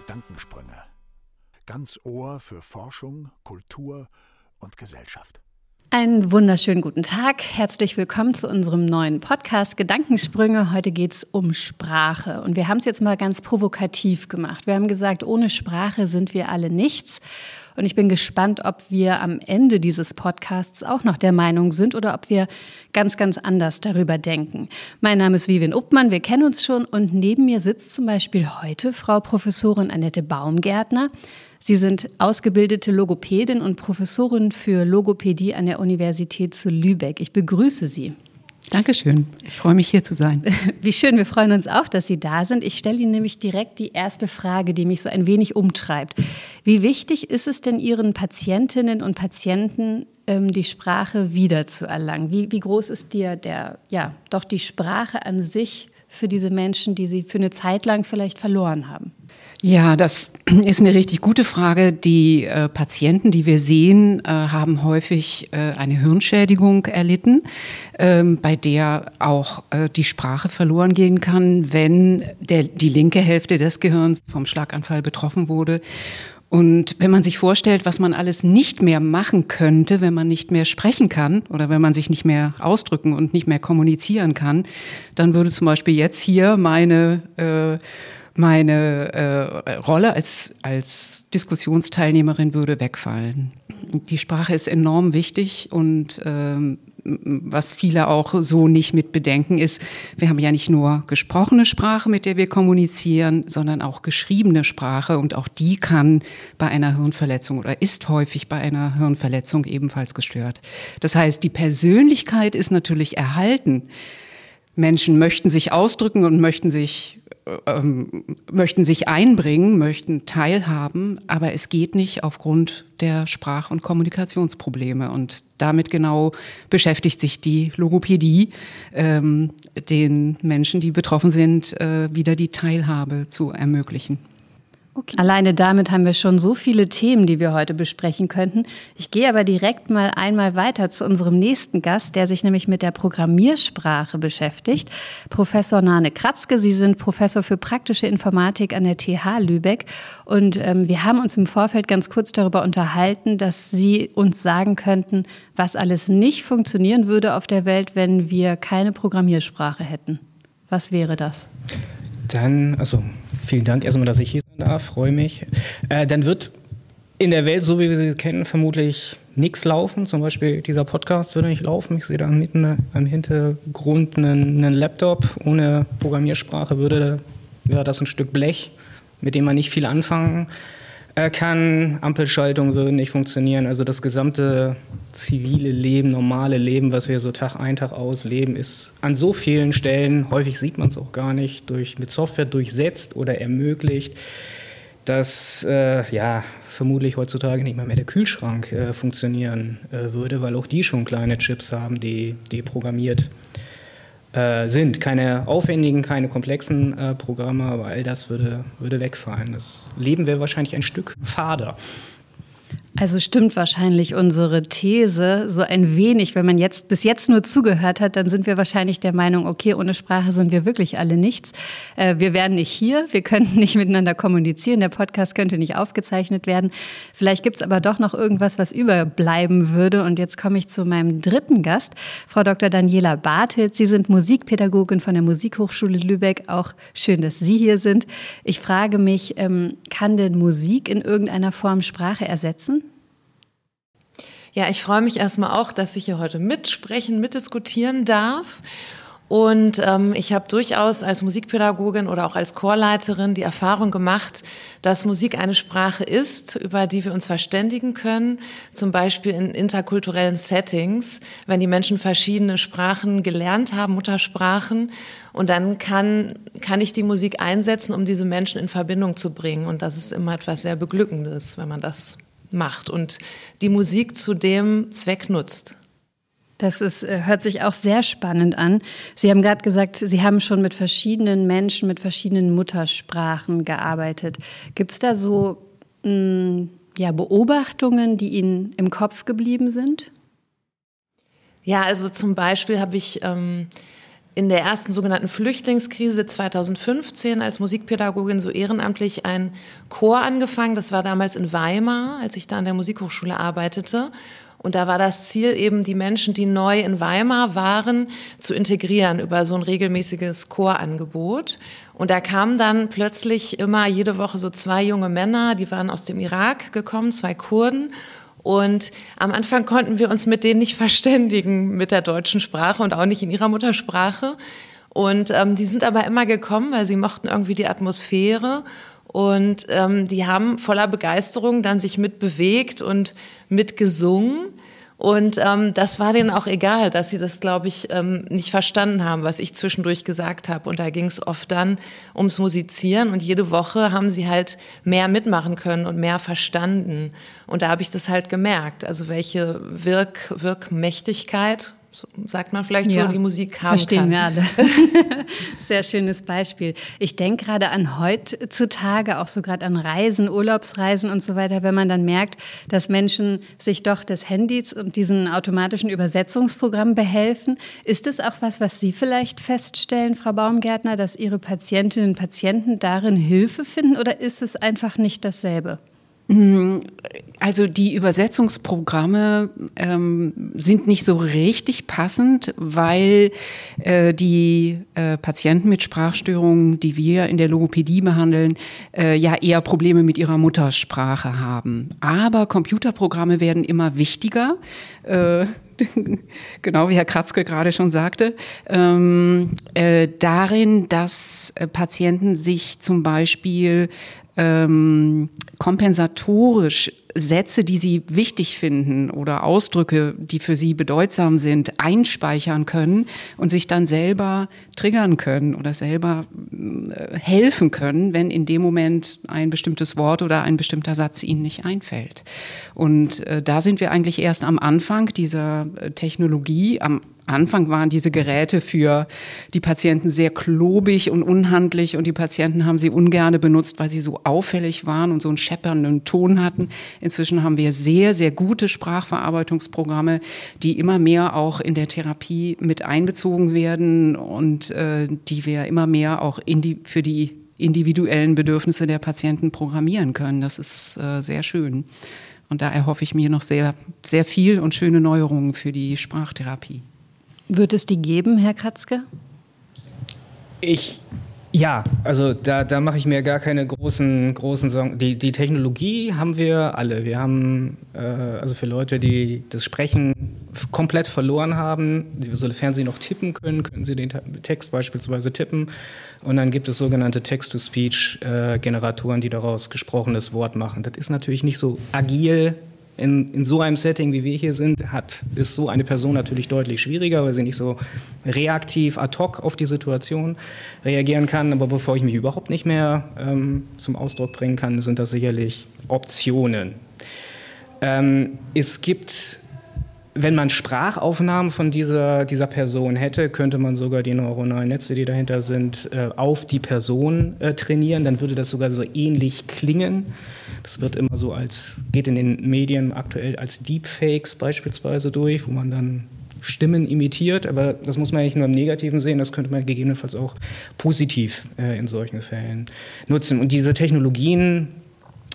Gedankensprünge. Ganz Ohr für Forschung, Kultur und Gesellschaft. Einen wunderschönen guten Tag. Herzlich willkommen zu unserem neuen Podcast Gedankensprünge. Heute geht es um Sprache. Und wir haben es jetzt mal ganz provokativ gemacht. Wir haben gesagt, ohne Sprache sind wir alle nichts. Und ich bin gespannt, ob wir am Ende dieses Podcasts auch noch der Meinung sind oder ob wir ganz, ganz anders darüber denken. Mein Name ist Vivian Uppmann, wir kennen uns schon und neben mir sitzt zum Beispiel heute Frau Professorin Annette Baumgärtner. Sie sind ausgebildete Logopädin und Professorin für Logopädie an der Universität zu Lübeck. Ich begrüße Sie. Dankeschön. Ich freue mich hier zu sein. Wie schön, wir freuen uns auch, dass Sie da sind. Ich stelle Ihnen nämlich direkt die erste Frage, die mich so ein wenig umtreibt. Wie wichtig ist es denn Ihren Patientinnen und Patienten, ähm, die Sprache wiederzuerlangen? Wie, wie groß ist dir der, ja, doch die Sprache an sich für diese Menschen, die sie für eine Zeit lang vielleicht verloren haben? Ja, das ist eine richtig gute Frage. Die äh, Patienten, die wir sehen, äh, haben häufig äh, eine Hirnschädigung erlitten, ähm, bei der auch äh, die Sprache verloren gehen kann, wenn der, die linke Hälfte des Gehirns vom Schlaganfall betroffen wurde. Und wenn man sich vorstellt, was man alles nicht mehr machen könnte, wenn man nicht mehr sprechen kann oder wenn man sich nicht mehr ausdrücken und nicht mehr kommunizieren kann, dann würde zum Beispiel jetzt hier meine äh, meine äh, Rolle als, als Diskussionsteilnehmerin würde wegfallen. Die Sprache ist enorm wichtig und ähm, was viele auch so nicht mit bedenken ist, wir haben ja nicht nur gesprochene Sprache, mit der wir kommunizieren, sondern auch geschriebene Sprache und auch die kann bei einer Hirnverletzung oder ist häufig bei einer Hirnverletzung ebenfalls gestört. Das heißt, die Persönlichkeit ist natürlich erhalten. Menschen möchten sich ausdrücken und möchten sich ähm, möchten sich einbringen, möchten teilhaben, aber es geht nicht aufgrund der Sprach- und Kommunikationsprobleme. Und damit genau beschäftigt sich die Logopädie, ähm, den Menschen, die betroffen sind, äh, wieder die Teilhabe zu ermöglichen. Okay. Alleine damit haben wir schon so viele Themen, die wir heute besprechen könnten. Ich gehe aber direkt mal einmal weiter zu unserem nächsten Gast, der sich nämlich mit der Programmiersprache beschäftigt. Professor Nane Kratzke, Sie sind Professor für praktische Informatik an der TH Lübeck. Und ähm, wir haben uns im Vorfeld ganz kurz darüber unterhalten, dass Sie uns sagen könnten, was alles nicht funktionieren würde auf der Welt, wenn wir keine Programmiersprache hätten. Was wäre das? Dann, also vielen Dank erstmal, dass ich hier sein darf, freue mich. Äh, dann wird in der Welt, so wie wir sie kennen, vermutlich nichts laufen. Zum Beispiel dieser Podcast würde nicht laufen. Ich sehe da mitten im Hintergrund einen, einen Laptop. Ohne Programmiersprache würde wäre das ein Stück Blech, mit dem man nicht viel anfangen kann äh, kann. Ampelschaltungen würden nicht funktionieren. Also das gesamte zivile Leben, normale Leben, was wir so Tag ein, Tag aus leben, ist an so vielen Stellen, häufig sieht man es auch gar nicht, durch, mit Software durchsetzt oder ermöglicht, dass äh, ja, vermutlich heutzutage nicht mal mehr der Kühlschrank äh, funktionieren äh, würde, weil auch die schon kleine Chips haben, die, die programmiert äh, sind. Keine aufwendigen, keine komplexen äh, Programme, aber all das würde, würde wegfallen. Das Leben wäre wahrscheinlich ein Stück fader. Also stimmt wahrscheinlich unsere These so ein wenig. Wenn man jetzt bis jetzt nur zugehört hat, dann sind wir wahrscheinlich der Meinung, okay, ohne Sprache sind wir wirklich alle nichts. Äh, wir wären nicht hier, wir könnten nicht miteinander kommunizieren, der Podcast könnte nicht aufgezeichnet werden. Vielleicht gibt es aber doch noch irgendwas, was überbleiben würde. Und jetzt komme ich zu meinem dritten Gast, Frau Dr. Daniela Bartelt. Sie sind Musikpädagogin von der Musikhochschule Lübeck. Auch schön, dass Sie hier sind. Ich frage mich, ähm, kann denn Musik in irgendeiner Form Sprache ersetzen? Ja, ich freue mich erstmal auch, dass ich hier heute mitsprechen, mitdiskutieren darf. Und ähm, ich habe durchaus als Musikpädagogin oder auch als Chorleiterin die Erfahrung gemacht, dass Musik eine Sprache ist, über die wir uns verständigen können. Zum Beispiel in interkulturellen Settings, wenn die Menschen verschiedene Sprachen gelernt haben, Muttersprachen. Und dann kann, kann ich die Musik einsetzen, um diese Menschen in Verbindung zu bringen. Und das ist immer etwas sehr Beglückendes, wenn man das macht und die Musik zu dem Zweck nutzt. Das ist, äh, hört sich auch sehr spannend an. Sie haben gerade gesagt, Sie haben schon mit verschiedenen Menschen, mit verschiedenen Muttersprachen gearbeitet. Gibt es da so mh, mm, ja, Beobachtungen, die Ihnen im Kopf geblieben sind? Ja, also zum Beispiel habe ich ähm, in der ersten sogenannten Flüchtlingskrise 2015 als Musikpädagogin so ehrenamtlich ein Chor angefangen. Das war damals in Weimar, als ich da an der Musikhochschule arbeitete. Und da war das Ziel eben, die Menschen, die neu in Weimar waren, zu integrieren über so ein regelmäßiges Chorangebot. Und da kamen dann plötzlich immer jede Woche so zwei junge Männer, die waren aus dem Irak gekommen, zwei Kurden. Und am Anfang konnten wir uns mit denen nicht verständigen mit der deutschen Sprache und auch nicht in ihrer Muttersprache. Und ähm, die sind aber immer gekommen, weil sie mochten irgendwie die Atmosphäre. Und ähm, die haben voller Begeisterung dann sich mitbewegt und mitgesungen. Und ähm, das war denen auch egal, dass sie das, glaube ich, ähm, nicht verstanden haben, was ich zwischendurch gesagt habe. Und da ging es oft dann ums Musizieren. Und jede Woche haben sie halt mehr mitmachen können und mehr verstanden. Und da habe ich das halt gemerkt. Also welche Wirk Wirkmächtigkeit so sagt man vielleicht ja, so, die Musik haben Verstehen kann. wir alle. Sehr schönes Beispiel. Ich denke gerade an heutzutage, auch so gerade an Reisen, Urlaubsreisen und so weiter, wenn man dann merkt, dass Menschen sich doch des Handys und diesen automatischen Übersetzungsprogrammen behelfen. Ist es auch was, was Sie vielleicht feststellen, Frau Baumgärtner, dass Ihre Patientinnen und Patienten darin Hilfe finden oder ist es einfach nicht dasselbe? Mm, also die Übersetzungsprogramme ähm, sind nicht so richtig passend, weil äh, die äh, Patienten mit Sprachstörungen, die wir in der Logopädie behandeln, äh, ja eher Probleme mit ihrer Muttersprache haben. Aber Computerprogramme werden immer wichtiger. Äh, genau wie Herr Kratzke gerade schon sagte, ähm, äh, darin, dass äh, Patienten sich zum Beispiel ähm, kompensatorisch Sätze, die sie wichtig finden oder Ausdrücke, die für sie bedeutsam sind, einspeichern können und sich dann selber triggern können oder selber äh, helfen können, wenn in dem Moment ein bestimmtes Wort oder ein bestimmter Satz ihnen nicht einfällt. Und äh, da sind wir eigentlich erst am Anfang dieser äh, Technologie, am Anfang waren diese Geräte für die Patienten sehr klobig und unhandlich und die Patienten haben sie ungerne benutzt, weil sie so auffällig waren und so einen scheppernden Ton hatten. Inzwischen haben wir sehr, sehr gute Sprachverarbeitungsprogramme, die immer mehr auch in der Therapie mit einbezogen werden und äh, die wir immer mehr auch die, für die individuellen Bedürfnisse der Patienten programmieren können. Das ist äh, sehr schön. Und da erhoffe ich mir noch sehr, sehr viel und schöne Neuerungen für die Sprachtherapie. Wird es die geben, Herr Kratzke? Ich ja, also da, da mache ich mir gar keine großen, großen Sorgen. Die, die Technologie haben wir alle. Wir haben, äh, also für Leute, die das Sprechen komplett verloren haben, sofern sie noch tippen können, können sie den Text beispielsweise tippen. Und dann gibt es sogenannte Text-to-Speech-Generatoren, äh, die daraus gesprochenes Wort machen. Das ist natürlich nicht so agil in, in so einem Setting, wie wir hier sind, hat, ist so eine Person natürlich deutlich schwieriger, weil sie nicht so reaktiv ad hoc auf die Situation reagieren kann. Aber bevor ich mich überhaupt nicht mehr ähm, zum Ausdruck bringen kann, sind das sicherlich Optionen. Ähm, es gibt wenn man Sprachaufnahmen von dieser, dieser Person hätte, könnte man sogar die neuronalen Netze, die dahinter sind, äh, auf die Person äh, trainieren. Dann würde das sogar so ähnlich klingen. Das wird immer so als, geht in den Medien aktuell als Deepfakes beispielsweise durch, wo man dann Stimmen imitiert, aber das muss man nicht nur im Negativen sehen, das könnte man gegebenenfalls auch positiv äh, in solchen Fällen nutzen. Und diese Technologien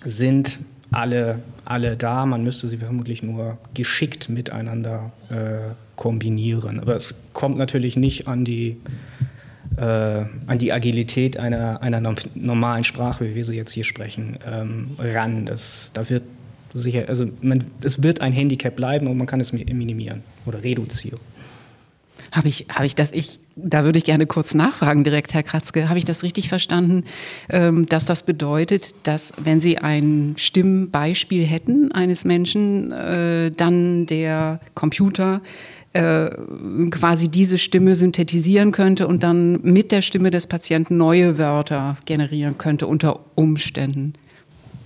sind alle, alle da, man müsste sie vermutlich nur geschickt miteinander äh, kombinieren. Aber es kommt natürlich nicht an die äh, an die Agilität einer, einer normalen Sprache, wie wir sie jetzt hier sprechen, ähm, ran. Das, da wird sicher, also man, es wird ein Handicap bleiben und man kann es minimieren oder reduzieren. Habe ich, habe ich das, ich, da würde ich gerne kurz nachfragen, direkt, Herr Kratzke. Habe ich das richtig verstanden, ähm, dass das bedeutet, dass wenn Sie ein Stimmbeispiel hätten eines Menschen, äh, dann der Computer äh, quasi diese Stimme synthetisieren könnte und dann mit der Stimme des Patienten neue Wörter generieren könnte unter Umständen.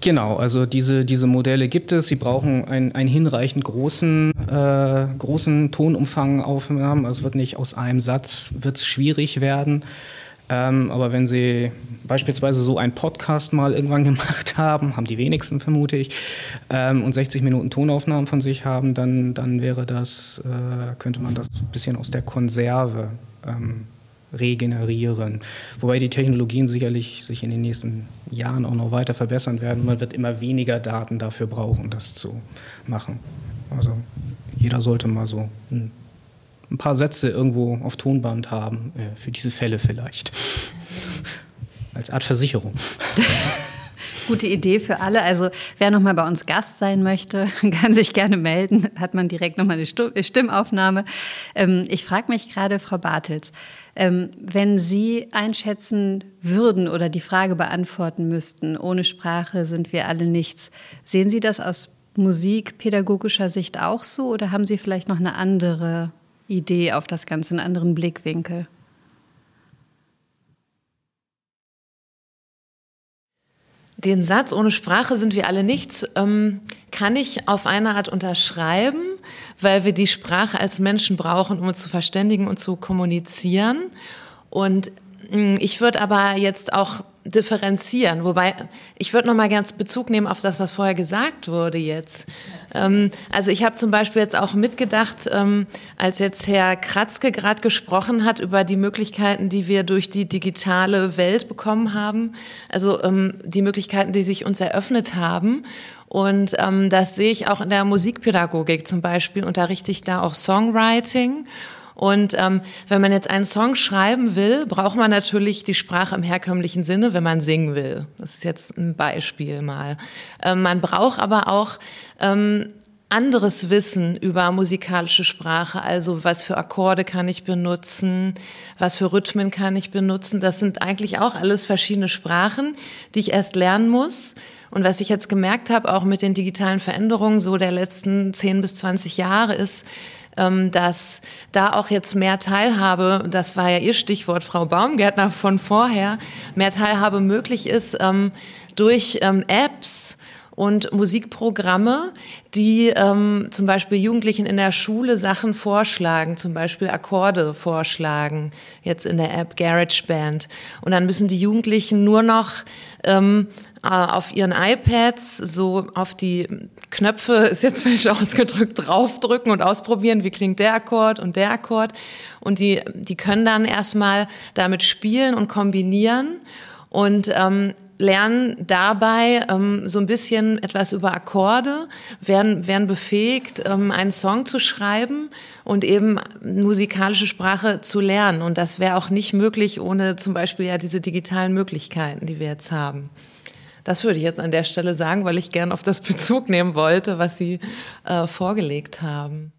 Genau, also diese, diese Modelle gibt es. Sie brauchen einen, einen hinreichend großen, äh, großen Tonumfang aufnehmen. Also es wird nicht aus einem Satz, wird es schwierig werden. Ähm, aber wenn Sie beispielsweise so einen Podcast mal irgendwann gemacht haben, haben die wenigsten vermute ich, ähm, und 60 Minuten Tonaufnahmen von sich haben, dann, dann wäre das, äh, könnte man das ein bisschen aus der Konserve ähm, regenerieren. Wobei die Technologien sicherlich sich in den nächsten Jahren auch noch weiter verbessern werden. Man wird immer weniger Daten dafür brauchen, das zu machen. Also jeder sollte mal so ein, paar Sätze irgendwo auf Tonband haben, äh, für diese Fälle vielleicht. Als Art Versicherung. Gute Idee für alle. Also wer noch mal bei uns Gast sein möchte, kann sich gerne melden. Hat man direkt noch mal eine Stimmaufnahme. Ähm, ich frage mich gerade, Frau Bartels, wenn Sie einschätzen würden oder die Frage beantworten müssten, ohne Sprache sind wir alle nichts, sehen Sie das aus musikpädagogischer Sicht auch so oder haben Sie vielleicht noch eine andere Idee auf das Ganze, einen anderen Blickwinkel? Den Satz, ohne Sprache sind wir alle nichts, ähm, kann ich auf eine Art unterschreiben, weil wir die Sprache als Menschen brauchen, um uns zu verständigen und zu kommunizieren. Und mm, ich würde aber jetzt auch differenzieren. Wobei, ich würde noch mal ganz Bezug nehmen auf das, was vorher gesagt wurde jetzt. Ähm, also ich habe zum Beispiel jetzt auch mitgedacht, ähm, als jetzt Herr Kratzke gerade gesprochen hat über die Möglichkeiten, die wir durch die digitale Welt bekommen haben, also ähm, die Möglichkeiten, die sich uns eröffnet haben. Und ähm, das sehe ich auch in der Musikpädagogik zum Beispiel, unterrichte ich da auch Songwriting. Und ähm, wenn man jetzt einen Song schreiben will, braucht man natürlich die Sprache im herkömmlichen Sinne, wenn man singen will. Das ist jetzt ein Beispiel mal. Ähm, man braucht aber auch ähm, anderes Wissen über musikalische Sprache, also was für Akkorde kann ich benutzen, was für Rhythmen kann ich benutzen. Das sind eigentlich auch alles verschiedene Sprachen, die ich erst lernen muss. Und was ich jetzt gemerkt habe, auch mit den digitalen Veränderungen so der letzten 10 bis 20 Jahre, ist, ähm, dass da auch jetzt mehr Teilhabe, das war ja Ihr Stichwort, Frau Baumgärtner von vorher, mehr Teilhabe möglich ist ähm, durch ähm, Apps, und Musikprogramme, die ähm, zum Beispiel Jugendlichen in der Schule Sachen vorschlagen, zum Beispiel Akkorde vorschlagen, jetzt in der App GarageBand. Und dann müssen die Jugendlichen nur noch ähm, äh, auf ihren iPads so auf die Knöpfe, ist jetzt falsch ausgedrückt, draufdrücken und ausprobieren, wie klingt der Akkord und der Akkord. Und die, die können dann erstmal damit spielen und kombinieren und ähm, lernen dabei ähm, so ein bisschen etwas über Akkorde, werden, werden befähigt, ähm, einen Song zu schreiben und eben musikalische Sprache zu lernen. Und das wäre auch nicht möglich ohne zum Beispiel ja diese digitalen Möglichkeiten, die wir jetzt haben. Das würde ich jetzt an der Stelle sagen, weil ich gern auf das Bezug nehmen wollte, was Sie äh, vorgelegt haben.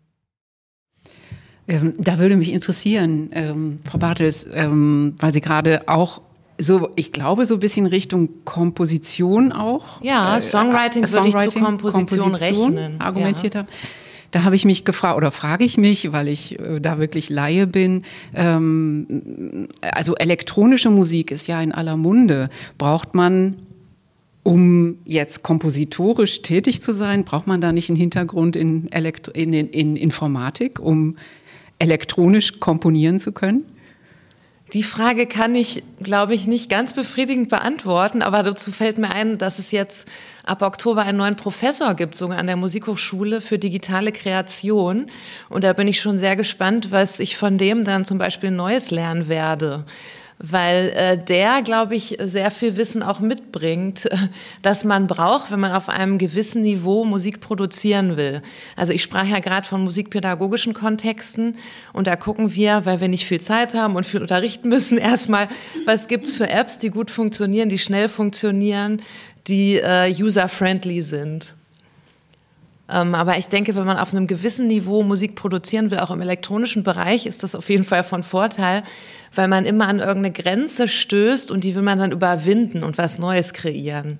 Ähm, da würde mich interessieren, ähm, Frau Bartels, ähm, weil Sie gerade auch so, ich glaube, so ein bisschen Richtung Komposition auch. Ja, äh, Songwriting, äh, würde ich zu Komposition, Komposition rechnen. Argumentiert ja. habe. Da habe ich mich gefragt oder frage ich mich, weil ich äh, da wirklich Laie bin. Ähm, also elektronische Musik ist ja in aller Munde. Braucht man um jetzt kompositorisch tätig zu sein, braucht man da nicht einen Hintergrund in, Elektro in, in Informatik, um elektronisch komponieren zu können? Die Frage kann ich, glaube ich, nicht ganz befriedigend beantworten, aber dazu fällt mir ein, dass es jetzt ab Oktober einen neuen Professor gibt, sogar an der Musikhochschule für digitale Kreation. Und da bin ich schon sehr gespannt, was ich von dem dann zum Beispiel Neues lernen werde weil äh, der, glaube ich, sehr viel Wissen auch mitbringt, das man braucht, wenn man auf einem gewissen Niveau Musik produzieren will. Also ich sprach ja gerade von musikpädagogischen Kontexten und da gucken wir, weil wir nicht viel Zeit haben und viel unterrichten müssen, erstmal, was gibt's für Apps, die gut funktionieren, die schnell funktionieren, die äh, user-friendly sind. Ähm, aber ich denke, wenn man auf einem gewissen Niveau Musik produzieren will, auch im elektronischen Bereich, ist das auf jeden Fall von Vorteil, weil man immer an irgendeine Grenze stößt und die will man dann überwinden und was Neues kreieren.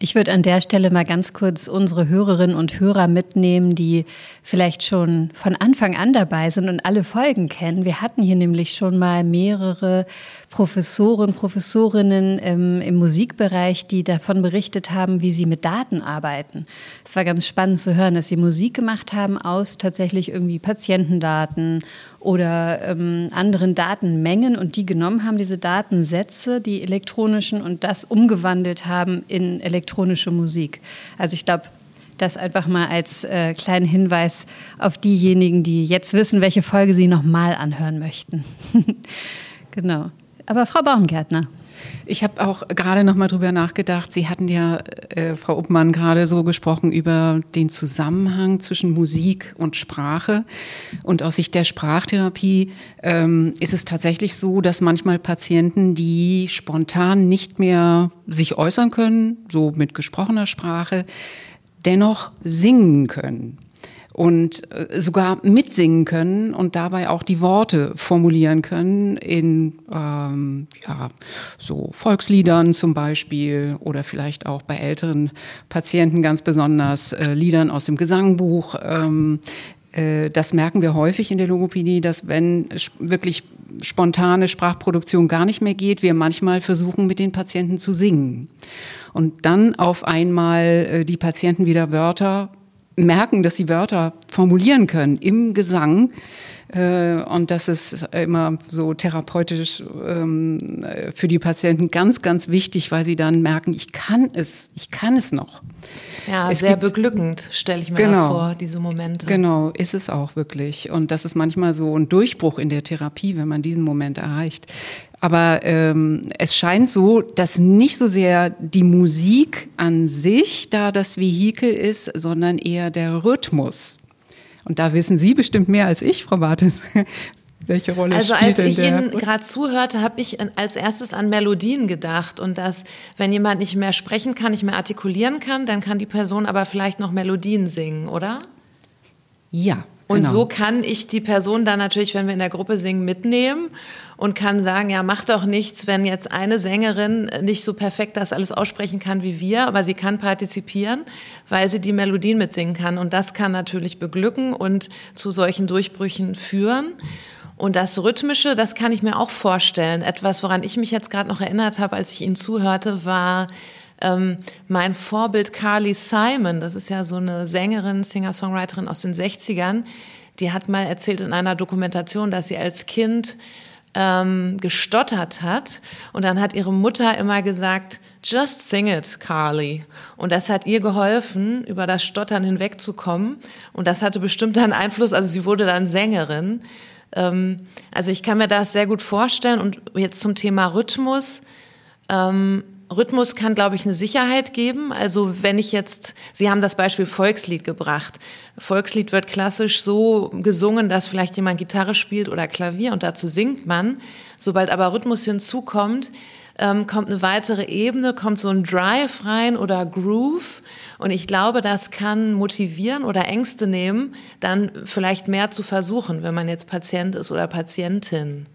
Ich würde an der Stelle mal ganz kurz unsere Hörerinnen und Hörer mitnehmen, die vielleicht schon von Anfang an dabei sind und alle Folgen kennen. Wir hatten hier nämlich schon mal mehrere Professoren, Professorinnen im, im Musikbereich, die davon berichtet haben, wie sie mit Daten arbeiten. Es war ganz spannend zu hören, dass sie Musik gemacht haben aus tatsächlich irgendwie Patientendaten oder ähm, anderen Datenmengen und die genommen haben, diese Datensätze, die elektronischen, und das umgewandelt haben in elektronische Musik. Also ich glaube, das einfach mal als äh, kleinen Hinweis auf diejenigen, die jetzt wissen, welche Folge sie nochmal anhören möchten. Genau. Aber Frau Baumgärtner. Ich habe auch gerade noch mal drüber nachgedacht. Sie hatten ja, äh, Frau Uppmann, gerade so gesprochen über den Zusammenhang zwischen Musik und Sprache. Und aus Sicht der Sprachtherapie ähm, ist es tatsächlich so, dass manchmal Patienten, die spontan nicht mehr sich äußern können, so mit gesprochener Sprache, dennoch singen können und äh, sogar mitsingen können und dabei auch die Worte formulieren können in ähm, ja, so Volksliedern zum Beispiel oder vielleicht auch bei älteren Patienten ganz besonders äh, Liedern aus dem Gesangbuch. Ähm, äh, das merken wir häufig in der Logopädie, dass wenn wirklich spontane Sprachproduktion gar nicht mehr geht, wir manchmal versuchen, mit den Patienten zu singen. Und dann auf einmal äh, die Patienten wieder Wörter merken, dass sie Wörter formulieren können im Gesang. Äh, und das ist immer so therapeutisch ähm, für die Patienten ganz, ganz wichtig, weil sie dann merken, ich kann es, ich kann es noch. Ja, es sehr beglückend, stelle ich mir genau, das vor, diese Momente. Genau, ist es auch wirklich. Und das ist manchmal so ein Durchbruch in der Therapie, wenn man diesen Moment erreicht. Aber ähm, es scheint so, dass nicht so sehr die Musik an sich da das Vehikel ist, sondern eher der Rhythmus. Und da wissen Sie bestimmt mehr als ich, Frau Bartes. Welche Rolle also spielt als ich Ihnen gerade zuhörte, habe ich als erstes an Melodien gedacht und dass, wenn jemand nicht mehr sprechen kann, nicht mehr artikulieren kann, dann kann die Person aber vielleicht noch Melodien singen, oder? Ja, und genau. so kann ich die Person dann natürlich, wenn wir in der Gruppe singen, mitnehmen und kann sagen, ja, macht doch nichts, wenn jetzt eine Sängerin nicht so perfekt das alles aussprechen kann wie wir, aber sie kann partizipieren, weil sie die Melodien mitsingen kann. Und das kann natürlich beglücken und zu solchen Durchbrüchen führen. Und das Rhythmische, das kann ich mir auch vorstellen. Etwas, woran ich mich jetzt gerade noch erinnert habe, als ich Ihnen zuhörte, war ähm, mein Vorbild Carly Simon, das ist ja so eine Sängerin, Singer-Songwriterin aus den 60ern, die hat mal erzählt in einer Dokumentation, dass sie als Kind ähm, gestottert hat und dann hat ihre Mutter immer gesagt, Just sing it, Carly. Und das hat ihr geholfen, über das Stottern hinwegzukommen. Und das hatte bestimmt einen Einfluss. Also sie wurde dann Sängerin. Ähm, also ich kann mir das sehr gut vorstellen. Und jetzt zum Thema Rhythmus. Ähm, Rhythmus kann, glaube ich, eine Sicherheit geben. Also wenn ich jetzt, Sie haben das Beispiel Volkslied gebracht. Volkslied wird klassisch so gesungen, dass vielleicht jemand Gitarre spielt oder Klavier und dazu singt man. Sobald aber Rhythmus hinzukommt, ähm, kommt eine weitere Ebene, kommt so ein Drive rein oder Groove. Und ich glaube, das kann motivieren oder Ängste nehmen, dann vielleicht mehr zu versuchen, wenn man jetzt Patient ist oder Patientin.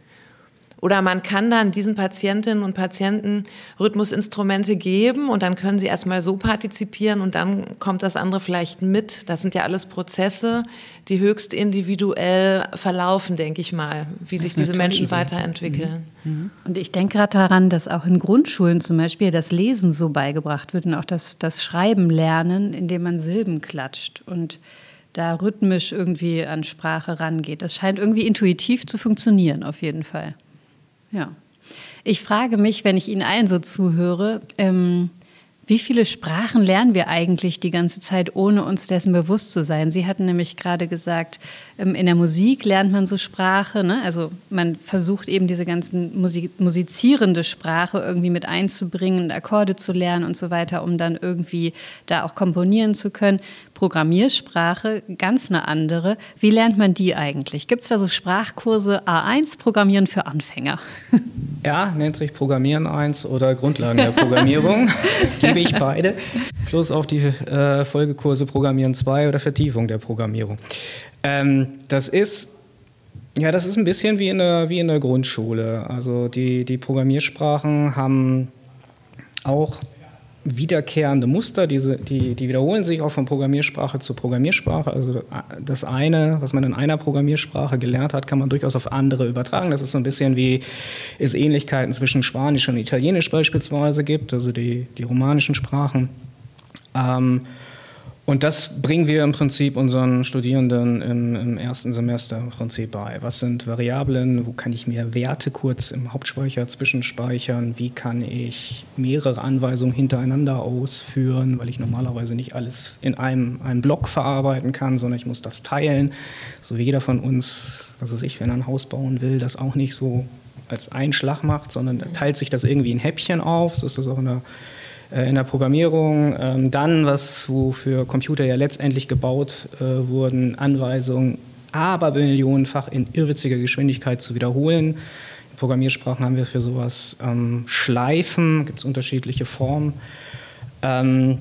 Oder man kann dann diesen Patientinnen und Patienten Rhythmusinstrumente geben und dann können sie erstmal so partizipieren und dann kommt das andere vielleicht mit. Das sind ja alles Prozesse, die höchst individuell verlaufen, denke ich mal, wie sich diese Menschen Idee. weiterentwickeln. Mhm. mhm. Und ich denke gerade daran, dass auch in Grundschulen zum Beispiel das Lesen so beigebracht wird und auch das, das Schreiben lernen, indem man Silben klatscht und da rhythmisch irgendwie an Sprache rangeht. Das scheint irgendwie intuitiv zu funktionieren, auf jeden Fall. Ja. Ich frage mich, wenn ich Ihnen allen so zuhöre, ähm, wie viele Sprachen lernen wir eigentlich die ganze Zeit, ohne uns dessen bewusst zu sein? Sie hatten nämlich gerade gesagt, ähm, in der Musik lernt man so Sprache. Ne? Also man versucht eben diese ganzen Musik musizierende Sprache irgendwie mit einzubringen, Akkorde zu lernen und so weiter, um dann irgendwie da auch komponieren zu können. Programmiersprache, ganz eine andere. Wie lernt man die eigentlich? Gibt es da so Sprachkurse A1, Programmieren für Anfänger? Ja, nennt sich Programmieren 1 oder Grundlagen der Programmierung. Gebe ich beide. Plus auch die äh, Folgekurse Programmieren 2 oder Vertiefung der Programmierung. Ähm, das ist ja, das ist ein bisschen wie in der, wie in der Grundschule. Also die, die Programmiersprachen haben auch wiederkehrende Muster, diese, die, die wiederholen sich auch von Programmiersprache zu Programmiersprache. Also das eine, was man in einer Programmiersprache gelernt hat, kann man durchaus auf andere übertragen. Das ist so ein bisschen wie es Ähnlichkeiten zwischen Spanisch und Italienisch beispielsweise gibt, also die, die romanischen Sprachen. Ähm, Und das bringen wir im Prinzip unseren Studierenden im, im, ersten Semester im Prinzip bei. Was sind Variablen? Wo kann ich mir Werte kurz im Hauptspeicher zwischenspeichern? Wie kann ich mehrere Anweisungen hintereinander ausführen? Weil ich normalerweise nicht alles in einem, einem Block verarbeiten kann, sondern ich muss das teilen. So wie jeder von uns, was weiß ich, wenn er ein Haus bauen will, das auch nicht so als Einschlag macht, sondern er teilt sich das irgendwie in Häppchen auf. So ist das auch in der in der Programmierung. Ähm, dann, was wofür Computer ja letztendlich gebaut äh, wurden, Anweisungen aber millionenfach in irrwitziger Geschwindigkeit zu wiederholen. In Programmiersprachen haben wir für sowas ähm, Schleifen, gibt es unterschiedliche Formen. Ähm,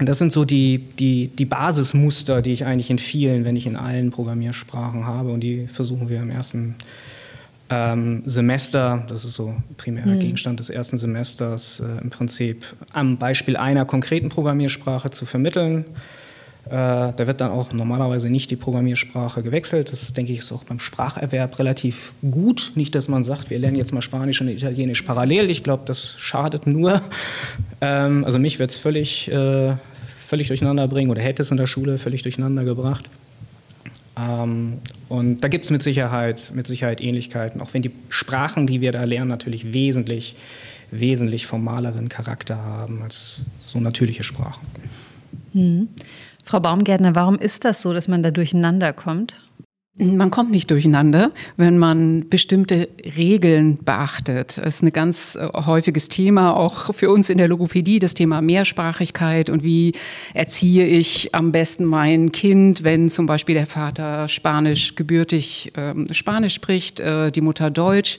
das sind so die, die, die Basismuster, die ich eigentlich in vielen, wenn nicht in allen Programmiersprachen habe und die versuchen wir im ersten ähm, Semester, das ist so primärer mhm. Gegenstand des ersten Semesters, äh, im Prinzip am Beispiel einer konkreten Programmiersprache zu vermitteln. Äh, da wird dann auch normalerweise nicht die Programmiersprache gewechselt. Das denke ich ist auch beim Spracherwerb relativ gut. Nicht, dass man sagt, wir lernen jetzt mal Spanisch und Italienisch parallel. Ich glaube, das schadet nur. Ähm, also mich wird es völlig, äh, völlig durcheinander bringen oder hätte es in der Schule völlig durcheinander gebracht. Ähm, und da gibt es mit Sicherheit, mit Sicherheit Ähnlichkeiten, auch wenn die Sprachen, die wir da lernen, natürlich wesentlich, wesentlich formaleren Charakter haben als so natürliche Sprachen. Mhm. Frau Baumgärtner, warum ist das so, dass man da durcheinander kommt? Man kommt nicht durcheinander, wenn man bestimmte Regeln beachtet. Das ist ein ganz äh, häufiges Thema, auch für uns in der Logopädie, das Thema Mehrsprachigkeit und wie erziehe ich am besten mein Kind, wenn zum Beispiel der Vater Spanisch gebürtig ähm, Spanisch spricht, äh, die Mutter Deutsch.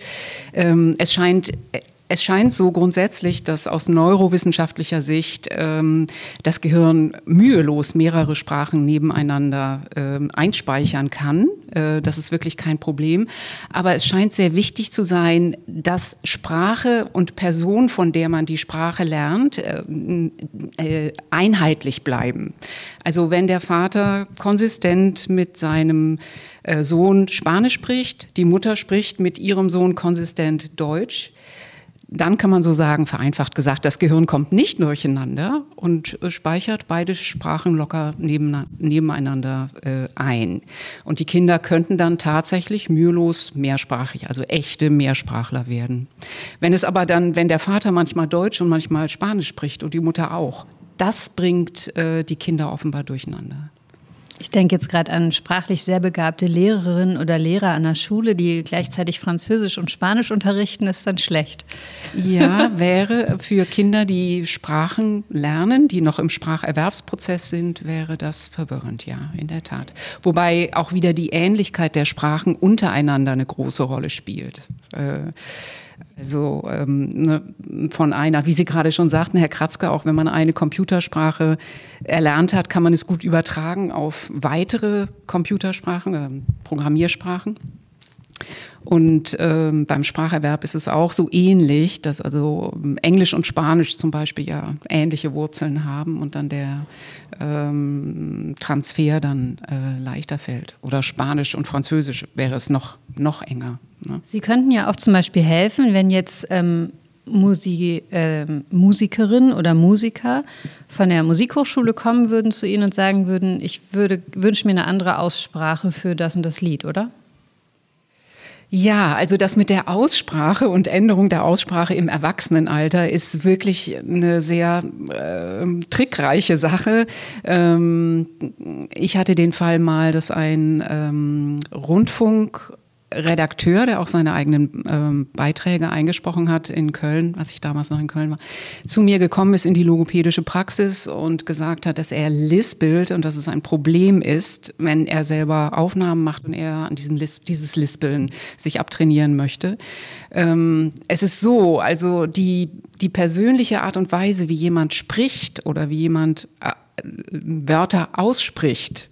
Ähm, es scheint es scheint so grundsätzlich, dass aus neurowissenschaftlicher Sicht ähm, das Gehirn mühelos mehrere Sprachen nebeneinander ähm, einspeichern kann. Äh, das ist wirklich kein Problem. Aber es scheint sehr wichtig zu sein, dass Sprache und Person, von der man die Sprache lernt, äh, äh, einheitlich bleiben. Also wenn der Vater konsistent mit seinem äh, Sohn Spanisch spricht, die Mutter spricht mit ihrem Sohn konsistent Deutsch, dann kann man so sagen, vereinfacht gesagt, das Gehirn kommt nicht durcheinander und speichert beide Sprachen locker nebeneinander äh, ein. Und die Kinder könnten dann tatsächlich mühelos mehrsprachig, also echte Mehrsprachler werden. Wenn es aber dann, wenn der Vater manchmal Deutsch und manchmal Spanisch spricht und die Mutter auch, das bringt äh, die Kinder offenbar durcheinander. Ich denke jetzt gerade an sprachlich sehr begabte Lehrerinnen oder Lehrer an der Schule, die gleichzeitig Französisch und Spanisch unterrichten, ist dann schlecht. Ja, wäre für Kinder, die Sprachen lernen, die noch im Spracherwerbsprozess sind, wäre das verwirrend, ja, in der Tat. Wobei auch wieder die Ähnlichkeit der Sprachen untereinander eine große Rolle spielt. Äh, also ähm, ne, von einer, wie Sie gerade schon sagten, Herr Kratzke, auch wenn man eine Computersprache erlernt hat, kann man es gut übertragen auf weitere Computersprachen, äh, Programmiersprachen. Und ähm, beim Spracherwerb ist es auch so ähnlich, dass also Englisch und Spanisch zum Beispiel ja ähnliche Wurzeln haben und dann der ähm, Transfer dann äh, leichter fällt. Oder Spanisch und Französisch wäre es noch, noch enger. Ne? Sie könnten ja auch zum Beispiel helfen, wenn jetzt ähm, Musik, äh, Musikerinnen oder Musiker von der Musikhochschule kommen würden zu Ihnen und sagen würden, ich würde wünsche mir eine andere Aussprache für das und das Lied, oder? Ja, also das mit der Aussprache und Änderung der Aussprache im Erwachsenenalter ist wirklich eine sehr äh, trickreiche Sache. Ähm, ich hatte den Fall mal, dass ein ähm, Rundfunk Redakteur, der auch seine eigenen ähm, Beiträge eingesprochen hat in Köln, als ich damals noch in Köln war, zu mir gekommen ist in die logopädische Praxis und gesagt hat, dass er lispelt und dass es ein Problem ist, wenn er selber Aufnahmen macht und er an diesem Lis dieses Lispeln sich abtrainieren möchte. Ähm, es ist so, also die, die persönliche Art und Weise, wie jemand spricht oder wie jemand äh, Wörter ausspricht,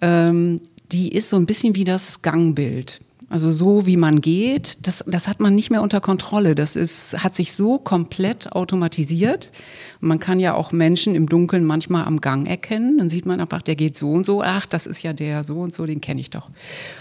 ähm, die ist so ein bisschen wie das Gangbild. Also so wie man geht, das, das hat man nicht mehr unter Kontrolle. Das ist, hat sich so komplett automatisiert. Man kann ja auch Menschen im Dunkeln manchmal am Gang erkennen. Dann sieht man einfach, der geht so und so. Ach, das ist ja der so und so, den kenne ich doch.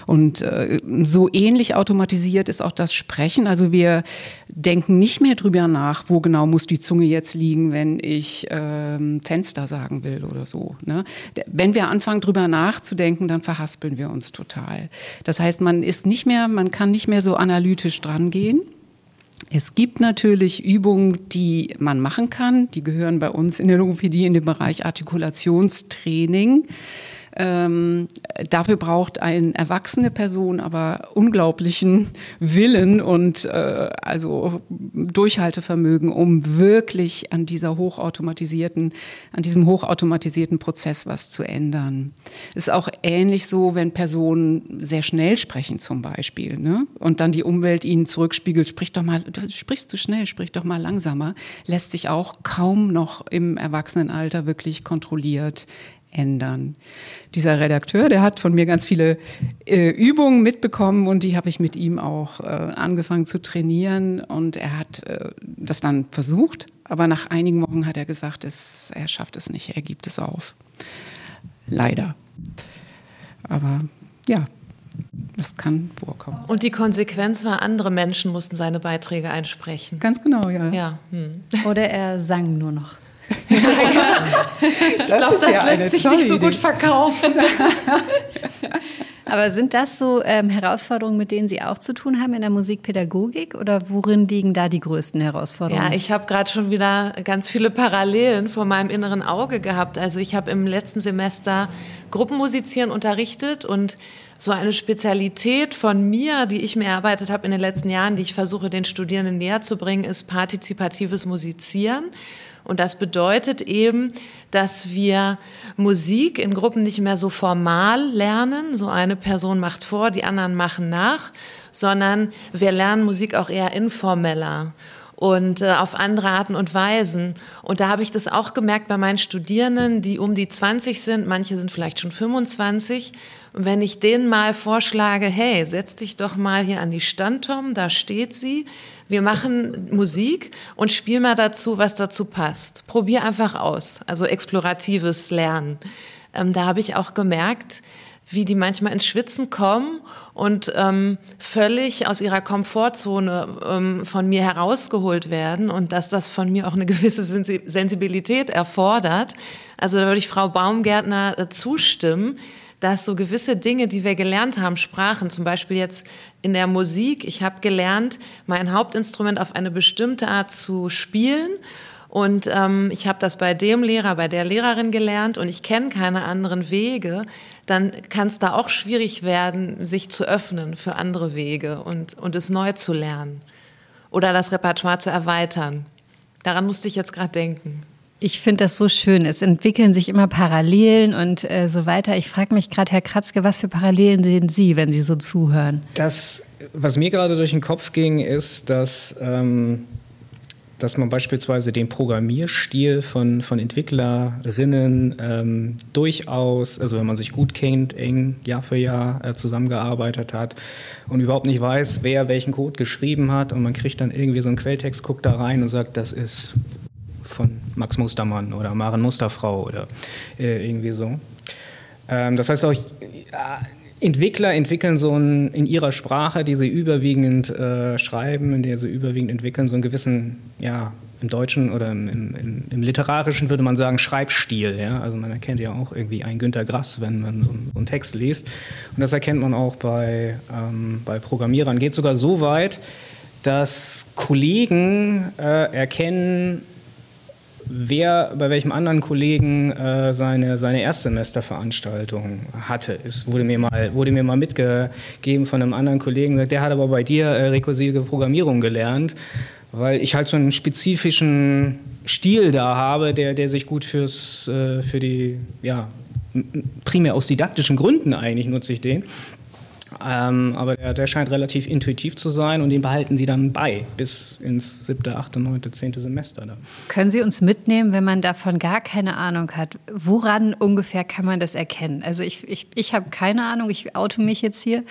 Und äh, so ähnlich automatisiert ist auch das Sprechen. Also wir denken nicht mehr drüber nach, wo genau muss die Zunge jetzt liegen, wenn ich ähm, Fenster sagen will oder so. Ne? Wenn wir anfangen drüber nachzudenken, dann verhaspeln wir uns total. Das heißt, man ist nicht mehr, man kann nicht mehr so analytisch drangehen. Es gibt natürlich Übungen, die man machen kann. Die gehören bei uns in der Logopädie in den Bereich Artikulationstraining. Ähm, dafür braucht eine erwachsene Person aber unglaublichen Willen und äh, also Durchhaltevermögen, um wirklich an dieser hochautomatisierten, an diesem hochautomatisierten Prozess was zu ändern. Es ist auch ähnlich so, wenn Personen sehr schnell sprechen zum Beispiel, ne? und dann die Umwelt ihnen zurückspiegelt, sprich doch mal, du sprichst zu schnell, sprich doch mal langsamer, lässt sich auch kaum noch im Erwachsenenalter wirklich kontrolliert ändern. Dieser Redakteur, der hat von mir ganz viele äh, Übungen mitbekommen und die habe ich mit ihm auch äh, angefangen zu trainieren und er hat äh, das dann versucht, aber nach einigen Wochen hat er gesagt, es, er schafft es nicht, er gibt es auf. Leider. Aber ja, das kann vorkommen. Und die Konsequenz war, andere Menschen mussten seine Beiträge einsprechen. Ganz genau, ja. ja. Hm. Oder er sang nur noch. ich glaube, das, ja lässt sich nicht so Idee. gut verkaufen. Aber sind das so ähm, Herausforderungen, mit denen Sie auch zu tun haben in der Musikpädagogik oder worin liegen da die größten Herausforderungen? Ja, ich habe gerade schon wieder ganz viele Parallelen vor meinem inneren Auge gehabt. Also ich habe im letzten Semester Gruppenmusizieren unterrichtet und so eine Spezialität von mir, die ich mir erarbeitet habe in den letzten Jahren, die ich versuche den Studierenden näher zu bringen, ist partizipatives Musizieren. Und das bedeutet eben, dass wir Musik in Gruppen nicht mehr so formal lernen, so eine Person macht vor, die anderen machen nach, sondern wir lernen Musik auch eher informeller und äh, auf andere Arten und Weisen. Und da habe ich das auch gemerkt bei meinen Studierenden, die um die 20 sind, manche sind vielleicht schon 25. Und wenn ich denen mal vorschlage, hey, setz dich doch mal hier an die Standtom, da steht sie, wir machen Musik und spiel mal dazu, was dazu passt. Probier einfach aus, also exploratives Lernen. Ähm, da habe ich auch gemerkt, wie die manchmal ins Schwitzen kommen und ähm, völlig aus ihrer Komfortzone ähm, von mir herausgeholt werden und dass das von mir auch eine gewisse Sensibilität erfordert. Also da würde ich Frau Baumgärtner äh, zustimmen, dass so gewisse Dinge, die wir gelernt haben, Sprachen, zum Beispiel jetzt in der Musik, ich habe gelernt, mein Hauptinstrument auf eine bestimmte Art zu spielen und ähm, ich habe das bei dem Lehrer, bei der Lehrerin gelernt und ich kenne keine anderen Wege, dann kann es da auch schwierig werden, sich zu öffnen für andere Wege und, und es neu zu lernen oder das Repertoire zu erweitern. Daran musste ich jetzt gerade denken. Ich finde das so schön. Es entwickeln sich immer Parallelen und äh, so weiter. Ich frage mich gerade, Herr Kratzke, was für Parallelen sehen Sie, wenn Sie so zuhören? Das, was mir gerade durch den Kopf ging, ist, dass, ähm, dass man beispielsweise den Programmierstil von, von Entwicklerinnen ähm, durchaus, also wenn man sich gut kennt, eng Jahr für Jahr äh, zusammengearbeitet hat und überhaupt nicht weiß, wer welchen Code geschrieben hat und man kriegt dann irgendwie so einen Quelltext, guckt da rein und sagt, das ist von Max Mustermann oder Maren Musterfrau oder äh, irgendwie so. Ähm, das heißt auch, äh, Entwickler entwickeln so ein, in ihrer Sprache, die sie überwiegend äh, schreiben, in der sie überwiegend entwickeln, so einen gewissen, ja, im Deutschen oder im, im, im, Literarischen würde man sagen Schreibstil. Ja? Also man erkennt ja auch irgendwie einen Günter Grass, wenn man so, so einen Text liest. Und das erkennt man auch bei, ähm, bei Programmierern. Geht sogar so weit, dass Kollegen äh, erkennen, wer bei welchem anderen Kollegen äh, seine, seine Erstsemesterveranstaltung hatte. Es wurde mir mal, wurde mir mal mitgegeben von einem anderen Kollegen, der hat aber bei dir äh, rekursive Programmierung gelernt, weil ich halt so einen spezifischen Stil da habe, der, der sich gut fürs, äh, für die, ja, primär aus didaktischen Gründen eigentlich nutze ich den. Ähm, aber der, der, scheint relativ intuitiv zu sein und den behalten Sie dann bei bis ins siebte, achte, neunte, zehnte Semester. Dann. Können Sie uns mitnehmen, wenn man davon gar keine Ahnung hat? Woran ungefähr kann man das erkennen? Also ich, ich, ich habe keine Ahnung, ich oute mich jetzt hier.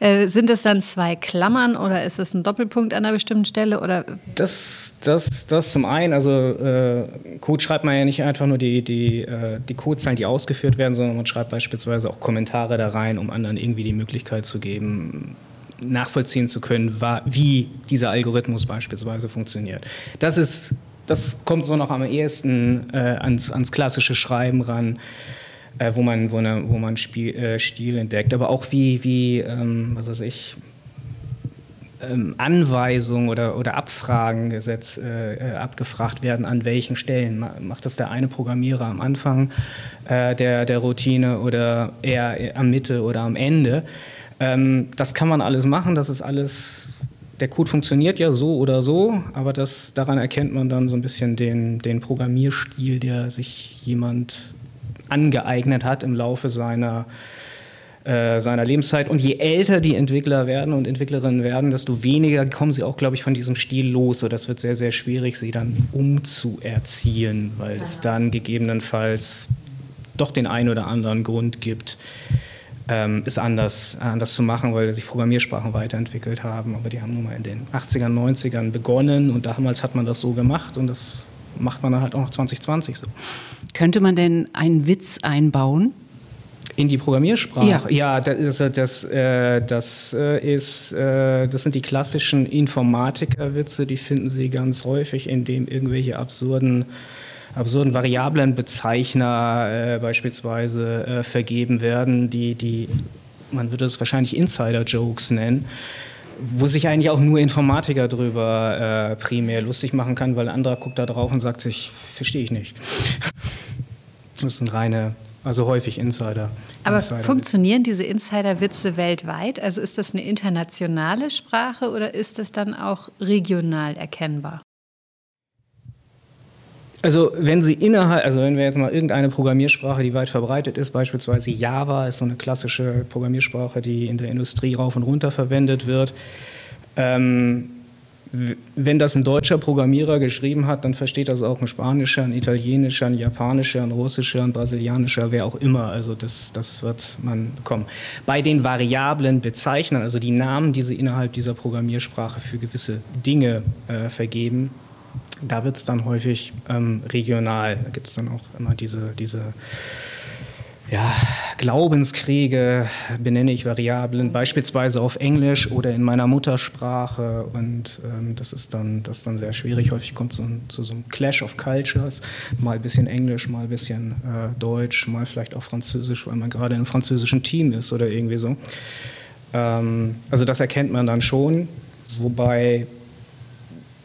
Äh, sind es dann zwei Klammern oder ist es ein Doppelpunkt an einer bestimmten Stelle? Oder? Das, das, das zum einen, also äh, Code schreibt man ja nicht einfach nur die, die, äh, die Codezeilen, die ausgeführt werden, sondern man schreibt beispielsweise auch Kommentare da rein, um anderen irgendwie die Möglichkeit zu geben, nachvollziehen zu können, wie dieser Algorithmus beispielsweise funktioniert. Das ist, das kommt so noch am ehesten äh, ans, ans klassische Schreiben ran. Äh, wo man, wo, eine, wo man Spiel, äh, Stil entdeckt, aber auch wie, wie ähm, was weiß ich, ähm, Anweisungen oder, oder Abfragen gesetz, äh, äh, abgefragt werden, an welchen Stellen. Macht das der eine Programmierer am Anfang äh, der, der Routine oder eher am Mitte oder am Ende? Ähm, das kann man alles machen, das ist alles, der Code funktioniert ja so oder so, aber das, daran erkennt man dann so ein bisschen den, den Programmierstil, der sich jemand angeeignet hat im Laufe seiner, äh, seiner Lebenszeit. Und je älter die Entwickler werden und Entwicklerinnen werden, desto weniger kommen sie auch, glaube ich, von diesem Stil los. So, das wird sehr, sehr schwierig, sie dann umzuerziehen, weil es dann gegebenenfalls doch den einen oder anderen Grund gibt, ähm, ist anders, anders zu machen, weil sich Programmiersprachen weiterentwickelt haben. Aber die haben nun mal in den 80ern, 90ern begonnen und damals hat man das so gemacht und das macht man dann halt auch noch 2020 so. Könnte man denn einen Witz einbauen? In die Programmiersprache? Ja, ja das, das, äh, das, äh, ist, äh, das sind die klassischen Informatikerwitze, die finden Sie ganz häufig, indem irgendwelche absurden absurden Variablenbezeichner äh, beispielsweise äh, vergeben werden, die, die, man würde es wahrscheinlich Insider-Jokes nennen, wo sich eigentlich auch nur Informatiker drüber äh, primär lustig machen kann, weil ein anderer guckt da drauf und sagt sich, verstehe ich nicht. Das sind reine also häufig Insider. Aber Insider funktionieren diese Insider-Witze weltweit? Also ist das eine internationale Sprache oder ist das dann auch regional erkennbar? Also wenn Sie innerhalb, also wenn wir jetzt mal irgendeine Programmiersprache, die weit verbreitet ist, beispielsweise Java ist so eine klassische Programmiersprache, die in der Industrie rauf und runter verwendet wird. Ähm, wenn das ein deutscher Programmierer geschrieben hat, dann versteht das auch ein spanischer, ein italienischer, ein japanischer, ein russischer, ein brasilianischer, wer auch immer. Also das, das wird man bekommen. Bei den variablen Bezeichnern, also die Namen, die Sie innerhalb dieser Programmiersprache für gewisse Dinge äh, vergeben, da wird es dann häufig ähm, regional. Da gibt es dann auch immer diese, diese ja, Glaubenskriege, benenne ich Variablen, beispielsweise auf Englisch oder in meiner Muttersprache. Und ähm, das, ist dann, das ist dann sehr schwierig. Häufig kommt es zu, zu, so einem Clash of Cultures. Mal ein bisschen Englisch, mal ein bisschen äh, Deutsch, mal vielleicht auch Französisch, weil man gerade in einem französischen Team ist oder irgendwie so. Ähm, also das erkennt man dann schon. Wobei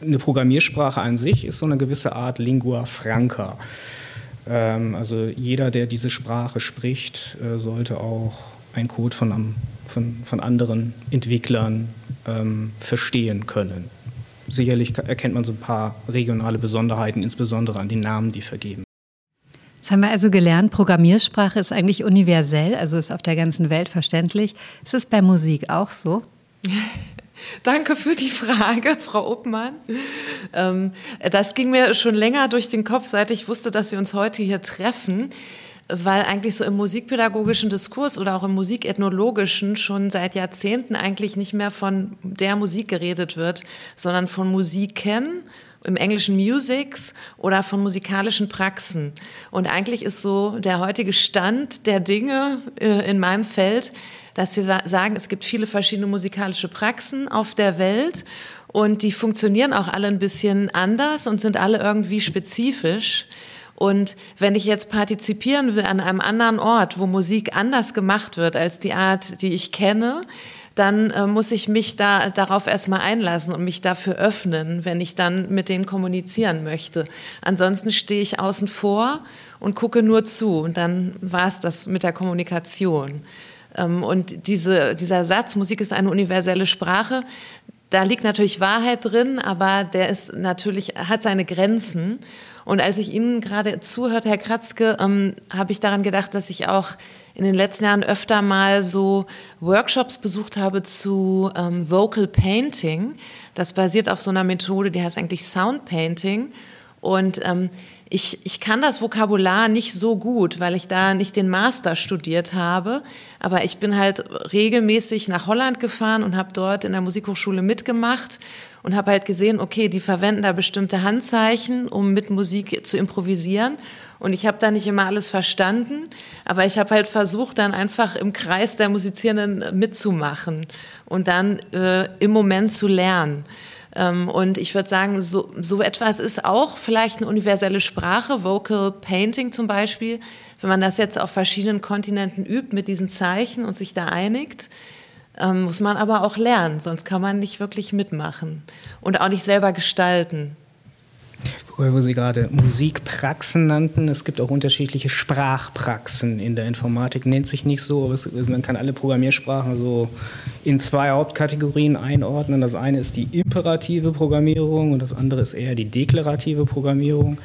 eine Programmiersprache an sich ist so eine gewisse Art Lingua Franca. Ähm, also jeder, der diese Sprache spricht, äh, sollte auch einen Code von, von, von anderen Entwicklern ähm, verstehen können. Sicherlich erkennt man so ein paar regionale Besonderheiten, insbesondere an den Namen, die vergeben. Jetzt haben wir also gelernt, Programmiersprache ist eigentlich universell, also ist auf der ganzen Welt verständlich. Ist es bei Musik auch so? Danke für die Frage, Frau Obmann. Ähm, das ging mir schon länger durch den Kopf, seit ich wusste, dass wir uns heute hier treffen, weil eigentlich so im musikpädagogischen Diskurs oder auch im musikethnologischen schon seit Jahrzehnten eigentlich nicht mehr von der Musik geredet wird, sondern von Musiken im Englischen Musics oder von musikalischen Praxen. Und eigentlich ist so der heutige Stand der Dinge äh, in meinem Feld, dass wir sagen, es gibt viele verschiedene musikalische Praxen auf der Welt und die funktionieren auch alle ein bisschen anders und sind alle irgendwie spezifisch. Und wenn ich jetzt partizipieren will an einem anderen Ort, wo Musik anders gemacht wird als die Art, die ich kenne, dann äh, muss ich mich da darauf erstmal einlassen und mich dafür öffnen, wenn ich dann mit denen kommunizieren möchte. Ansonsten stehe ich außen vor und gucke nur zu und dann war es das mit der Kommunikation. Ähm, und diese, dieser Satz, Musik ist eine universelle Sprache, da liegt natürlich Wahrheit drin, aber der ist natürlich, hat seine Grenzen. Und als ich Ihnen gerade zuhörte, Herr Kratzke, ähm, habe ich daran gedacht, dass ich auch in den letzten Jahren öfter mal so Workshops besucht habe zu ähm, Vocal Painting. Das basiert auf so einer Methode, die heißt eigentlich Sound Painting. Und ähm, ich, ich kann das Vokabular nicht so gut, weil ich da nicht den Master studiert habe. Aber ich bin halt regelmäßig nach Holland gefahren und habe dort in der Musikhochschule mitgemacht und habe halt gesehen, okay, die verwenden da bestimmte Handzeichen, um mit Musik zu improvisieren. Und ich habe da nicht immer alles verstanden, aber ich habe halt versucht, dann einfach im Kreis der Musizierenden mitzumachen und dann äh, im Moment zu lernen. Ähm, und ich würde sagen, so, so etwas ist auch vielleicht eine universelle Sprache, Vocal Painting zum Beispiel. Wenn man das jetzt auf verschiedenen Kontinenten übt mit diesen Zeichen und sich da einigt, ähm, muss man aber auch lernen, sonst kann man nicht wirklich mitmachen und auch nicht selber gestalten. Wo Sie gerade Musikpraxen nannten, es gibt auch unterschiedliche Sprachpraxen in der Informatik. Nennt sich nicht so, aber es, man kann alle Programmiersprachen so in zwei Hauptkategorien einordnen. Das eine ist die imperative Programmierung und das andere ist eher die deklarative Programmierung.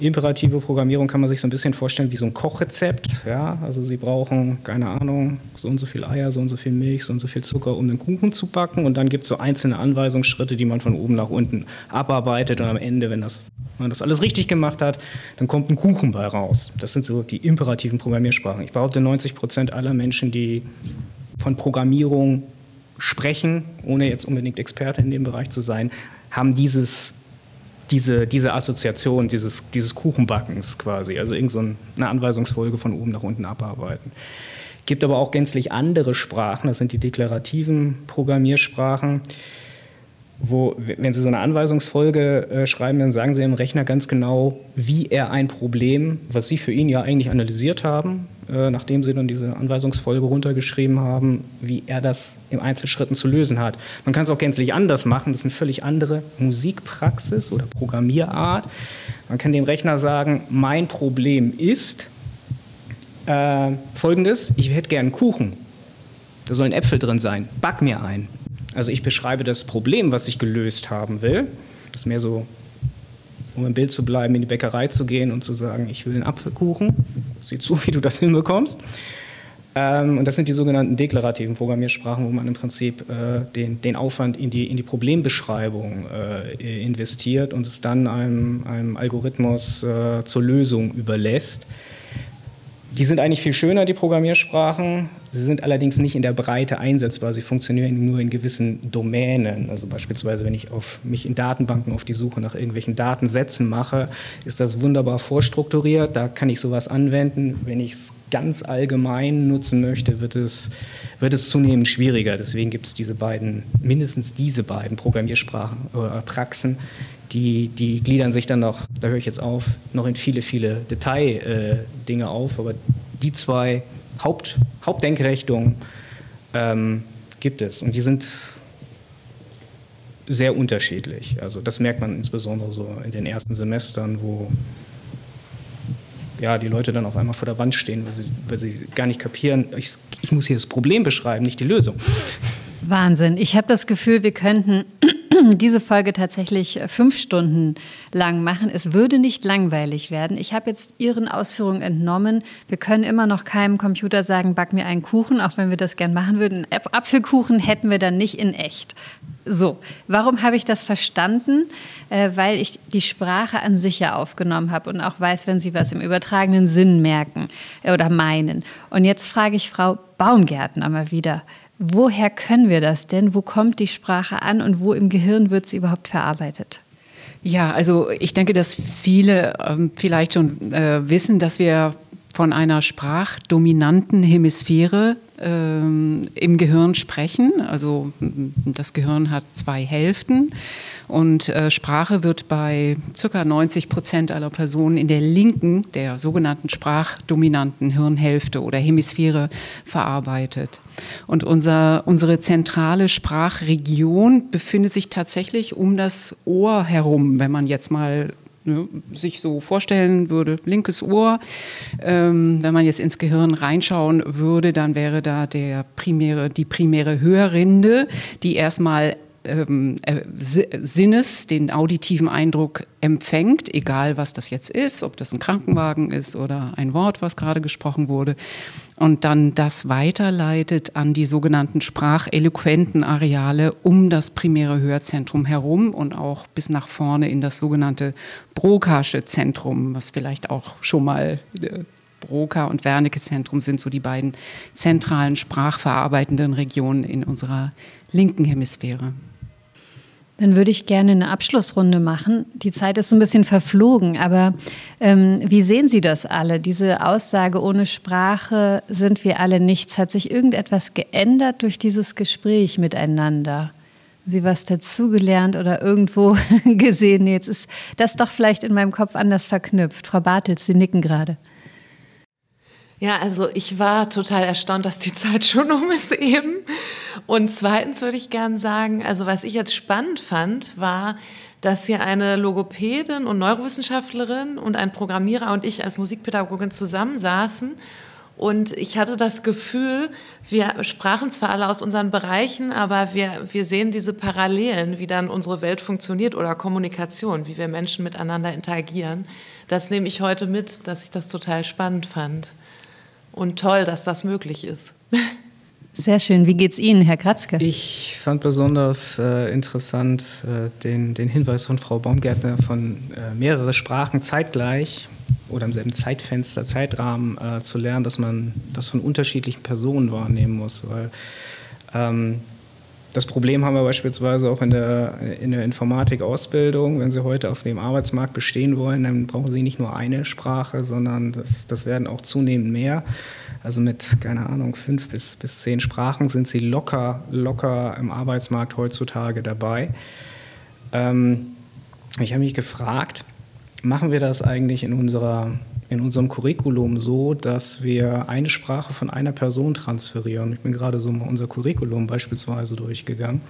Imperative Programmierung kann man sich so ein bisschen vorstellen wie so ein Kochrezept. Ja? Also Sie brauchen, keine Ahnung, so und so viel Eier, so und so viel Milch, so und so viel Zucker, um den Kuchen zu backen. Und dann gibt es so einzelne Anweisungsschritte, die man von oben nach unten abarbeitet. Und am Ende, wenn, das, wenn man das alles richtig gemacht hat, dann kommt ein Kuchen bei raus. Das sind so die imperativen Programmiersprachen. Ich behaupte, 90 Prozent aller Menschen, die von Programmierung sprechen, ohne jetzt unbedingt Experte in dem Bereich zu sein, haben dieses diese, diese Assoziation dieses, dieses Kuchenbackens quasi, also irgendeine so Anweisungsfolge von oben nach unten abarbeiten. Gibt aber auch gänzlich andere Sprachen, das sind die deklarativen Programmiersprachen wo, wenn Sie so eine Anweisungsfolge äh, schreiben, dann sagen Sie dem Rechner ganz genau, wie er ein Problem, was Sie für ihn ja eigentlich analysiert haben, nachdem Sie dann diese Anweisungsfolge runtergeschrieben haben, wie er das im Einzelschritten zu lösen hat. Man kann es auch gänzlich anders machen, das ist eine völlig andere Musikpraxis oder Programmierart. Man kann dem Rechner sagen, mein Problem ist äh, folgendes, ich hätte gern Kuchen. Da sollen Äpfel drin sein, back mir ein. Also ich beschreibe das Problem, was ich gelöst haben will. Das ist mehr so, um im Bild zu bleiben, in die Bäckerei zu gehen und zu sagen, ich will einen Apfelkuchen. Sieh zu, wie du das hinbekommst. Ähm, und das sind die sogenannten deklarativen Programmiersprachen, wo man im Prinzip äh, den, den Aufwand in die, in die Problembeschreibung äh, investiert und es dann einem, einem Algorithmus äh, zur Lösung überlässt. Die sind eigentlich viel schöner, die Programmiersprachen. Sie sind allerdings nicht in der Breite einsetzbar. Sie funktionieren nur in gewissen Domänen. Also beispielsweise, wenn ich auf, mich in Datenbanken auf die Suche nach irgendwelchen Datensätzen mache, ist das wunderbar vorstrukturiert. Da kann ich sowas anwenden. Wenn ich es ganz allgemein nutzen möchte, wird es, wird es zunehmend schwieriger. Deswegen gibt es diese beiden, mindestens diese beiden Programmiersprachen oder Praxen, die, die gliedern sich dann noch, da höre ich jetzt auf, noch in viele, viele Detaildinge äh, auf. Aber die zwei Haupt, Hauptdenkrichtungen ähm, gibt es. Und die sind sehr unterschiedlich. Also das merkt man insbesondere so in den ersten Semestern, wo ja, die Leute dann auf einmal vor der Wand stehen, weil sie, weil sie gar nicht kapieren, ich, ich muss hier das Problem beschreiben, nicht die Lösung. Wahnsinn. Ich habe das Gefühl, wir könnten diese Folge tatsächlich fünf Stunden lang machen. Es würde nicht langweilig werden. Ich habe jetzt Ihren Ausführungen entnommen. Wir können immer noch keinem Computer sagen, back mir einen Kuchen, auch wenn wir das gern machen würden. Apfelkuchen hätten wir dann nicht in echt. So, warum habe ich das verstanden? Äh, weil ich die Sprache an sich ja aufgenommen habe und auch weiß, wenn Sie was im übertragenen Sinn merken äh, oder meinen. Und jetzt frage ich Frau Baumgärtner mal wieder, Woher können wir das denn? Wo kommt die Sprache an und wo im Gehirn wird sie überhaupt verarbeitet? Ja, also ich denke, dass viele ähm, vielleicht schon äh, wissen, dass wir von einer sprachdominanten Hemisphäre ähm, im Gehirn sprechen. Also das Gehirn hat zwei Hälften und äh, Sprache wird bei ca. 90 Prozent aller Personen in der linken, der sogenannten sprachdominanten Hirnhälfte oder Hemisphäre verarbeitet. Und unser, unsere zentrale Sprachregion befindet sich tatsächlich um das Ohr herum, wenn man jetzt mal ne, sich so vorstellen würde, linkes Ohr, ähm, wenn man jetzt ins Gehirn reinschauen würde, dann wäre da der primäre, die primäre Hörrinde, die erstmal ähm, äh, Sinnes, den auditiven Eindruck empfängt, egal was das jetzt ist, ob das ein Krankenwagen ist oder ein Wort, was gerade gesprochen wurde, und dann das weiterleitet an die sogenannten spracheloquenten Areale um das primäre Hörzentrum herum und auch bis nach vorne in das sogenannte Brokasche Zentrum, was vielleicht auch schon mal äh, Broca und Wernicke-Zentrum sind so die beiden zentralen sprachverarbeitenden Regionen in unserer linken Hemisphäre. Dann würde ich gerne eine Abschlussrunde machen. Die Zeit ist so ein bisschen verflogen, aber ähm, wie sehen Sie das alle? Diese Aussage, ohne Sprache sind wir alle nichts. Hat sich irgendetwas geändert durch dieses Gespräch miteinander? Haben Sie was dazugelernt oder irgendwo gesehen? Jetzt ist das doch vielleicht in meinem Kopf anders verknüpft. Frau Bartels, Sie nicken gerade. Ja, also ich war total erstaunt, dass die Zeit schon um ist eben. Und zweitens würde ich gern sagen, also was ich jetzt spannend fand, war, dass hier eine Logopädin und Neurowissenschaftlerin und ein Programmierer und ich als Musikpädagogin zusammensaßen. Und ich hatte das Gefühl, wir sprachen zwar alle aus unseren Bereichen, aber wir, wir sehen diese Parallelen, wie dann unsere Welt funktioniert oder Kommunikation, wie wir Menschen miteinander interagieren. Das nehme ich heute mit, dass ich das total spannend fand und toll, dass das möglich ist. Sehr schön. Wie geht's Ihnen, Herr Kratzke? Ich fand besonders äh, interessant äh, den, den Hinweis von Frau Baumgärtner von äh, mehrere Sprachen zeitgleich oder im selben Zeitfenster, Zeitrahmen äh, zu lernen, dass man das von unterschiedlichen Personen wahrnehmen muss. Weil ähm, das Problem haben wir beispielsweise auch in der, in der Informatikausbildung. Wenn Sie heute auf dem Arbeitsmarkt bestehen wollen, dann brauchen Sie nicht nur eine Sprache, sondern das, das werden auch zunehmend mehr. Also mit, keine Ahnung, fünf bis, bis zehn Sprachen sind Sie locker, locker im Arbeitsmarkt heutzutage dabei. Ähm, ich habe mich gefragt, machen wir das eigentlich in unserer in unserem Curriculum so, dass wir eine Sprache von einer Person transferieren. Ich bin gerade so mal unser Curriculum beispielsweise durchgegangen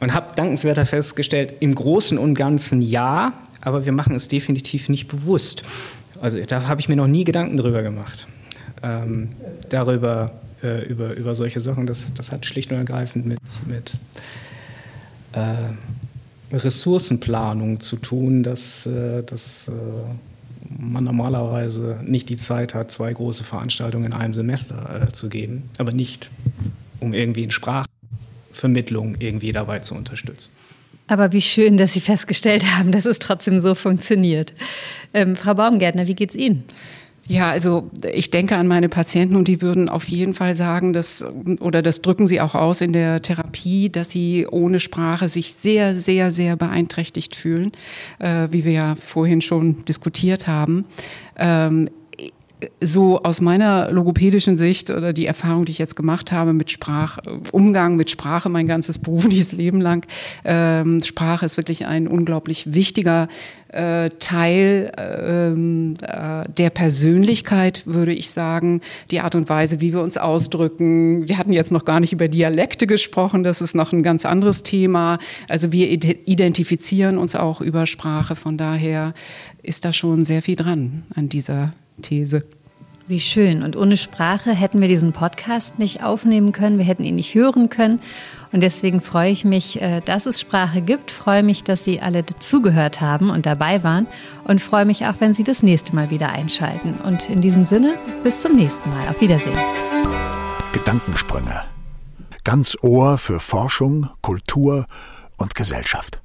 und habe dankenswerter festgestellt, im Großen und Ganzen ja, aber wir machen es definitiv nicht bewusst. Also da habe ich mir noch nie Gedanken drüber gemacht. Ähm, darüber, äh, über, über solche Sachen. Das, das hat schlicht und ergreifend mit, mit äh, Ressourcenplanung zu tun, dass, äh, dass äh, man normalerweise nicht die Zeit hat, zwei große Veranstaltungen in einem Semester äh, zu geben, aber nicht, um irgendwie in Sprachvermittlung irgendwie dabei zu unterstützen. Aber wie schön, dass Sie festgestellt haben, dass es trotzdem so funktioniert. Ähm, Frau Baumgärtner, wie geht's Ihnen? Ja, also ich denke an meine Patienten und die würden auf jeden Fall sagen, dass, oder das drücken sie auch aus in der Therapie, dass sie ohne Sprache sich sehr, sehr, sehr beeinträchtigt fühlen, äh, wie wir ja vorhin schon diskutiert haben. Ähm, so aus meiner logopädischen Sicht oder die Erfahrung, die ich jetzt gemacht habe mit Sprach, Umgang mit Sprache mein ganzes berufliches Leben lang, ähm, Sprache ist wirklich ein unglaublich wichtiger äh, Teil ähm, äh, der Persönlichkeit, würde ich sagen. Die Art und Weise, wie wir uns ausdrücken. Wir hatten jetzt noch gar nicht über Dialekte gesprochen, das ist noch ein ganz anderes Thema. Also wir identifizieren uns auch über Sprache, von daher ist da schon sehr viel dran an dieser These. Wie schön. Und ohne Sprache hätten wir diesen Podcast nicht aufnehmen können, wir hätten ihn nicht hören können. Und deswegen freue ich mich, äh, dass es Sprache gibt, freue mich, dass Sie alle dazugehört haben und dabei waren und freue mich auch, wenn Sie das nächste Mal wieder einschalten. Und in diesem Sinne, bis zum nächsten Mal. Auf Wiedersehen. Gedankensprünge. Ganz Ohr für Forschung, Kultur und Gesellschaft.